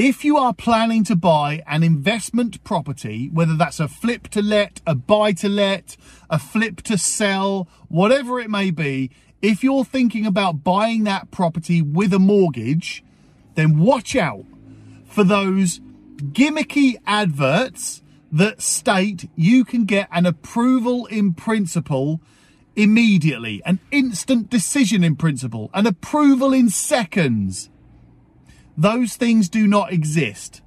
If you are planning to buy an investment property, whether that's a flip to let, a buy to let, a flip to sell, whatever it may be, if you're thinking about buying that property with a mortgage, then watch out for those gimmicky adverts that state you can get an approval in principle immediately, an instant decision in principle, an approval in seconds. Those things do not exist.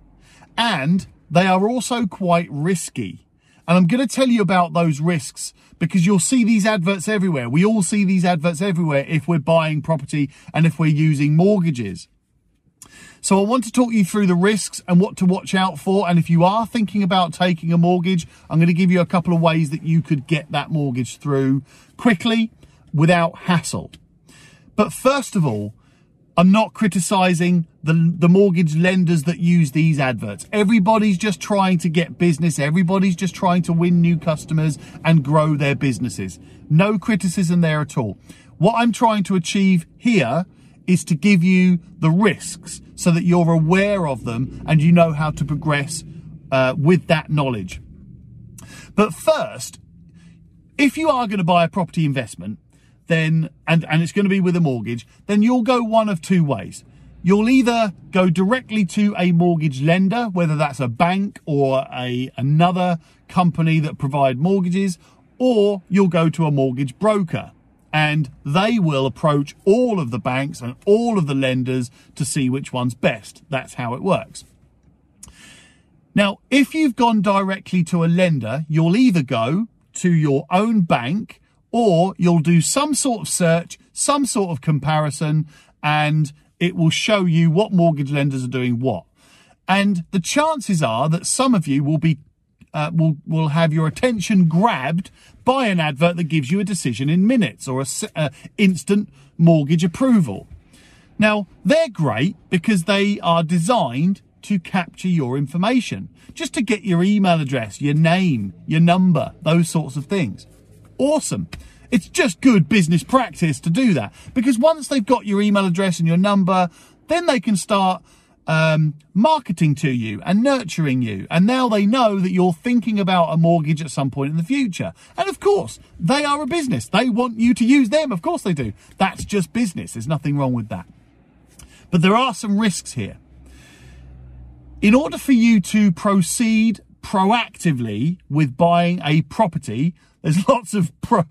And they are also quite risky. And I'm going to tell you about those risks because you'll see these adverts everywhere. We all see these adverts everywhere if we're buying property and if we're using mortgages. So I want to talk you through the risks and what to watch out for. And if you are thinking about taking a mortgage, I'm going to give you a couple of ways that you could get that mortgage through quickly without hassle. But first of all, I'm not criticizing the, the mortgage lenders that use these adverts. Everybody's just trying to get business. Everybody's just trying to win new customers and grow their businesses. No criticism there at all. What I'm trying to achieve here is to give you the risks so that you're aware of them and you know how to progress uh, with that knowledge. But first, if you are going to buy a property investment, then and and it's going to be with a mortgage, then you'll go one of two ways. You'll either go directly to a mortgage lender, whether that's a bank or a another company that provide mortgages, or you'll go to a mortgage broker and they will approach all of the banks and all of the lenders to see which one's best. That's how it works. Now, if you've gone directly to a lender, you'll either go to your own bank or you'll do some sort of search, some sort of comparison, and it will show you what mortgage lenders are doing what. And the chances are that some of you will be uh, will will have your attention grabbed by an advert that gives you a decision in minutes or a uh, instant mortgage approval. Now they're great because they are designed to capture your information, just to get your email address, your name, your number, those sorts of things. Awesome. It's just good business practice to do that because once they've got your email address and your number, then they can start um, marketing to you and nurturing you. And now they know that you're thinking about a mortgage at some point in the future. And of course, they are a business. They want you to use them. Of course they do. That's just business. There's nothing wrong with that. But there are some risks here. In order for you to proceed proactively with buying a property, there's lots of pro,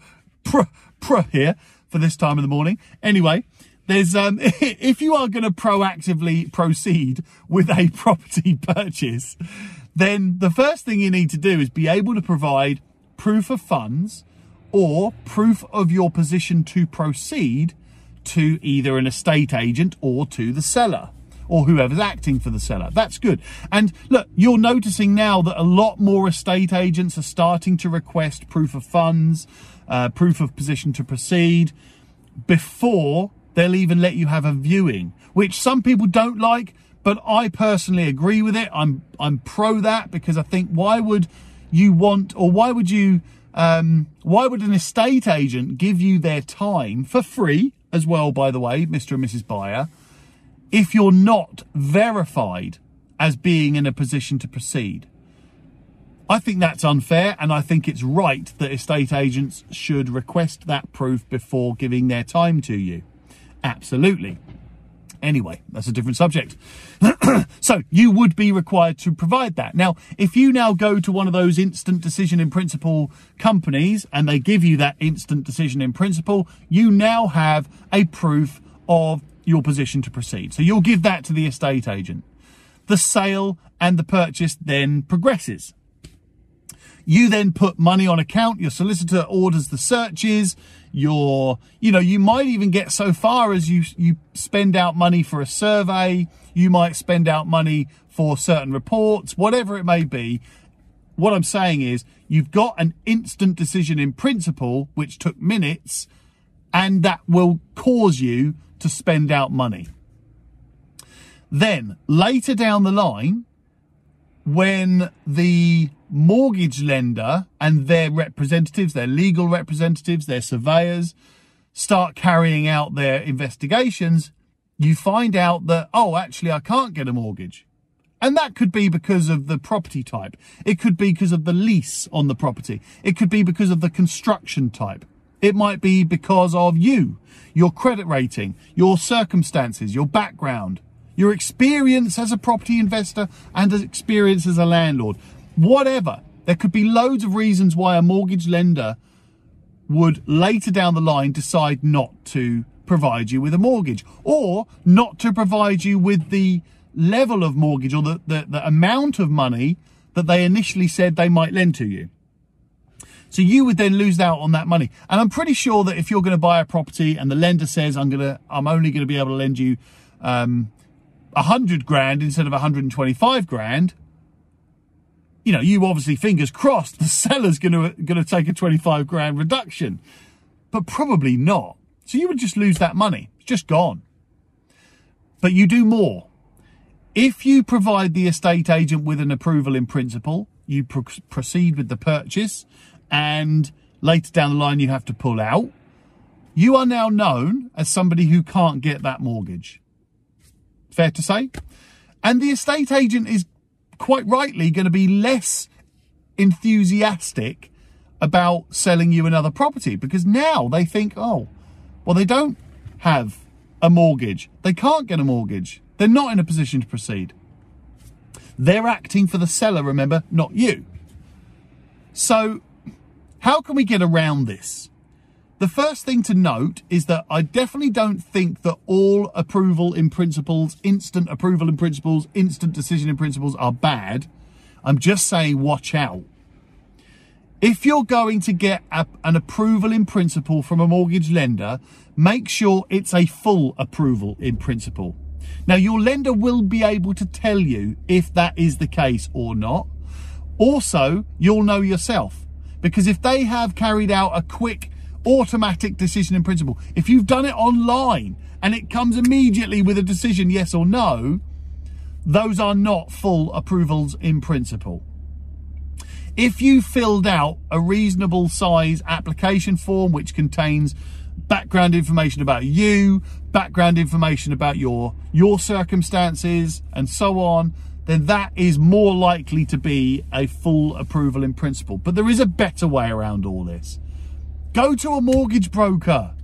pro, pro here for this time of the morning. Anyway, there's um, if you are going to proactively proceed with a property purchase, then the first thing you need to do is be able to provide proof of funds or proof of your position to proceed to either an estate agent or to the seller or whoever's acting for the seller. That's good. And look, you're noticing now that a lot more estate agents are starting to request proof of funds, uh, proof of position to proceed before they'll even let you have a viewing, which some people don't like, but I personally agree with it. I'm I'm pro that because I think why would you want or why would you um, why would an estate agent give you their time for free as well, by the way, Mr. and Mrs. Buyer, if you're not verified as being in a position to proceed? I think that's unfair, and I think it's right that estate agents should request that proof before giving their time to you. Absolutely. Anyway, that's a different subject. so you would be required to provide that. Now, if you now go to one of those instant decision in principle companies and they give you that instant decision in principle, you now have a proof of your position to proceed. So you'll give that to the estate agent. The sale and the purchase then progresses. You then put money on account, your solicitor orders the searches, your, you know, you might even get so far as you, you spend out money for a survey, you might spend out money for certain reports, whatever it may be. What I'm saying is you've got an instant decision in principle, which took minutes, and that will cause you to spend out money. Then later down the line, when the mortgage lender and their representatives, their legal representatives, their surveyors start carrying out their investigations, you find out that, oh, actually, I can't get a mortgage. And that could be because of the property type. It could be because of the lease on the property. It could be because of the construction type. It might be because of you, your credit rating, your circumstances, your background, your experience as a property investor and as experience as a landlord. Whatever. There could be loads of reasons why a mortgage lender would later down the line decide not to provide you with a mortgage or not to provide you with the level of mortgage or the, the, the amount of money that they initially said they might lend to you. So you would then lose out on that money. And I'm pretty sure that if you're going to buy a property and the lender says, I'm going to, I'm only going to be able to lend you, um, a hundred grand instead of 125 grand, you know, you obviously fingers crossed the seller's going to, going to take a 25 grand reduction, but probably not. So you would just lose that money. It's just gone. But you do more. If you provide the estate agent with an approval in principle, you pro- proceed with the purchase and later down the line you have to pull out, you are now known as somebody who can't get that mortgage. Fair to say? And the estate agent is quite rightly going to be less enthusiastic about selling you another property because now they think, oh, well, they don't have a mortgage. They can't get a mortgage. They're not in a position to proceed. They're acting for the seller, remember, not you. So how can we get around this? The first thing to note is that I definitely don't think that all approval in principles, instant approval in principles, instant decision in principles are bad. I'm just saying watch out. If you're going to get a, an approval in principle from a mortgage lender, make sure it's a full approval in principle. Now, your lender will be able to tell you if that is the case or not. Also, you'll know yourself. Because if they have carried out a quick automatic decision in principle, if you've done it online and it comes immediately with a decision yes or no, those are not full approvals in principle. If you filled out a reasonable size application form which contains background information about you, background information about your your circumstances and so on, then that is more likely to be a full approval in principle. But there is a better way around all this. Go to a mortgage broker.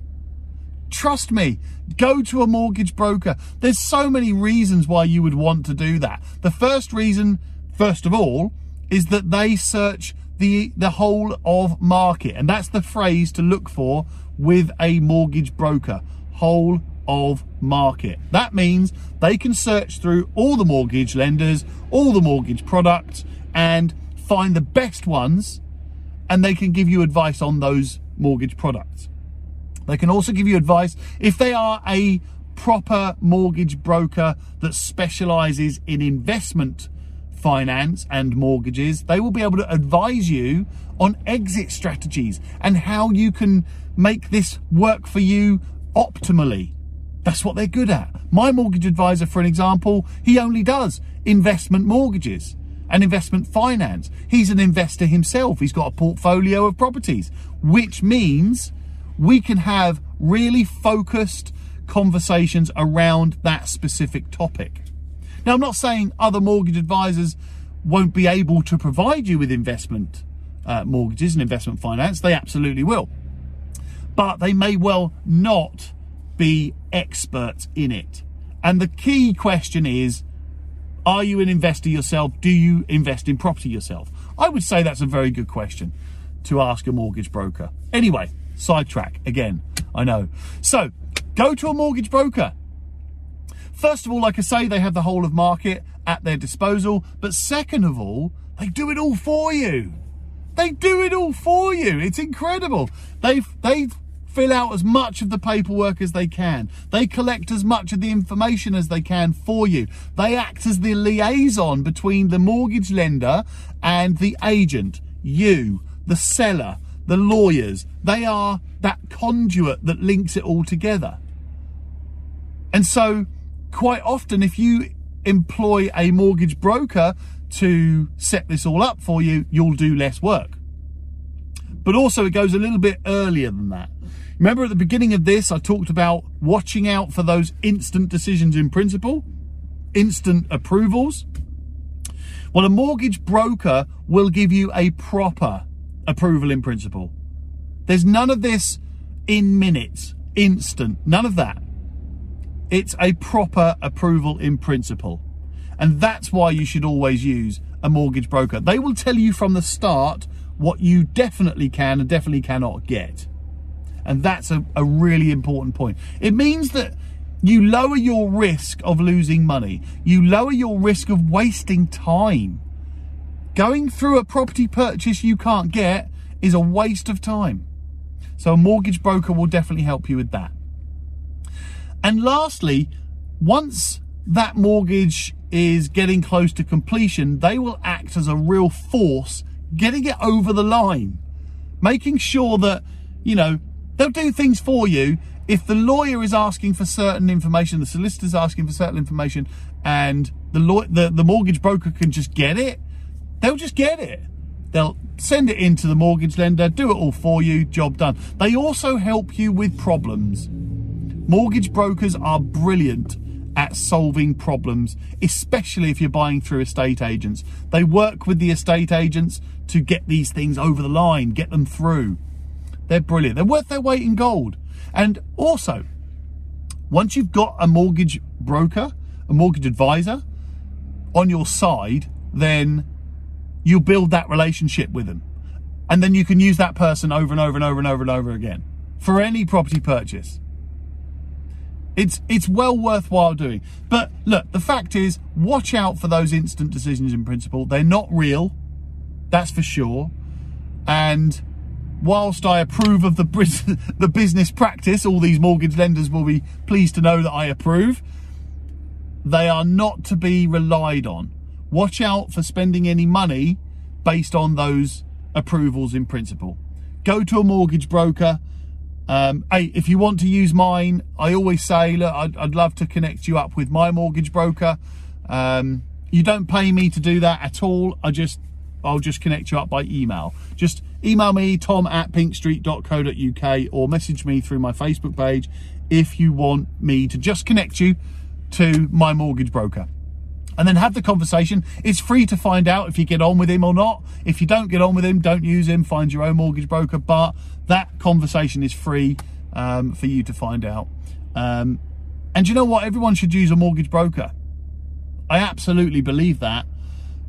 Trust me, go to a mortgage broker. There's so many reasons why you would want to do that. The first reason, first of all, is that they search the the whole of market and that's the phrase to look for with a mortgage broker whole of market. That means they can search through all the mortgage lenders, all the mortgage products, and find the best ones, and they can give you advice on those mortgage products. They can also give you advice if they are a proper mortgage broker that specializes in investment finance and mortgages, they will be able to advise you on exit strategies and how you can make this work for you optimally. That's what they're good at. My mortgage advisor, for an example, he only does investment mortgages and investment finance. He's an investor himself. He's got a portfolio of properties, which means we can have really focused conversations around that specific topic. Now, I'm not saying other mortgage advisors won't be able to provide you with investment uh, mortgages and investment finance. They absolutely will. But they may well not be experts in it. And the key question is are you an investor yourself? Do you invest in property yourself? I would say that's a very good question to ask a mortgage broker. Anyway, sidetrack again, I know. So go to a mortgage broker. First of all, like I say, they have the whole of market at their disposal. But second of all, they do it all for you. They do it all for you. It's incredible. They've they've fill out as much of the paperwork as they can. They collect as much of the information as they can for you. They act as the liaison between the mortgage lender and the agent, you, the seller, the lawyers. They are that conduit that links it all together. And so, quite often, if you employ a mortgage broker to set this all up for you, you'll do less work. But also, it goes a little bit earlier than that. Remember at the beginning of this, I talked about watching out for those instant decisions in principle, instant approvals. Well, a mortgage broker will give you a proper approval in principle. There's none of this in minutes, instant, none of that. It's a proper approval in principle. And that's why you should always use a mortgage broker. They will tell you from the start what you definitely can and definitely cannot get. And that's a, a really important point. It means that you lower your risk of losing money. You lower your risk of wasting time. Going through a property purchase you can't get is a waste of time. So a mortgage broker will definitely help you with that. And lastly, once that mortgage is getting close to completion, they will act as a real force getting it over the line, making sure that, you know, they'll do things for you. If the lawyer is asking for certain information, the solicitor's asking for certain information, and the, law, the, the mortgage broker can just get it, they'll just get it. They'll send it into the mortgage lender, do it all for you, job done. They also help you with problems. Mortgage brokers are brilliant at solving problems, especially if you're buying through estate agents. They work with the estate agents to get these things over the line, get them through. They're brilliant. They're worth their weight in gold. And also, once you've got a mortgage broker, a mortgage advisor on your side, then you build that relationship with them. And then you can use that person over and over and over and over and over again for any property purchase. It's it's well worthwhile doing. But look, the fact is, watch out for those instant decisions in principle. They're not real, that's for sure. And whilst I approve of the the business practice, all these mortgage lenders will be pleased to know that I approve. They are not to be relied on. Watch out for spending any money based on those approvals in principle. Go to a mortgage broker um, hey, if you want to use mine, I always say, look, I'd, I'd love to connect you up with my mortgage broker. Um, you don't pay me to do that at all. I just, I'll just connect you up by email. Just email me, tom at pinkstreet.co.uk or message me through my Facebook page if you want me to just connect you to my mortgage broker and then have the conversation. It's free to find out if you get on with him or not. If you don't get on with him, don't use him, find your own mortgage broker. But that conversation is free um, for you to find out. Um, and you know what? Everyone should use a mortgage broker. I absolutely believe that.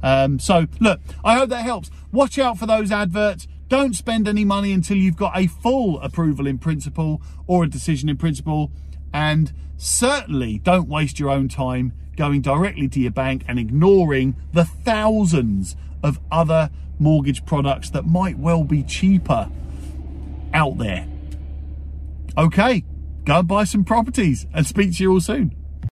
Um, so, look, I hope that helps. Watch out for those adverts. Don't spend any money until you've got a full approval in principle or a decision in principle. And certainly don't waste your own time going directly to your bank and ignoring the thousands of other mortgage products that might well be cheaper out there. Okay, go and buy some properties and speak to you all soon.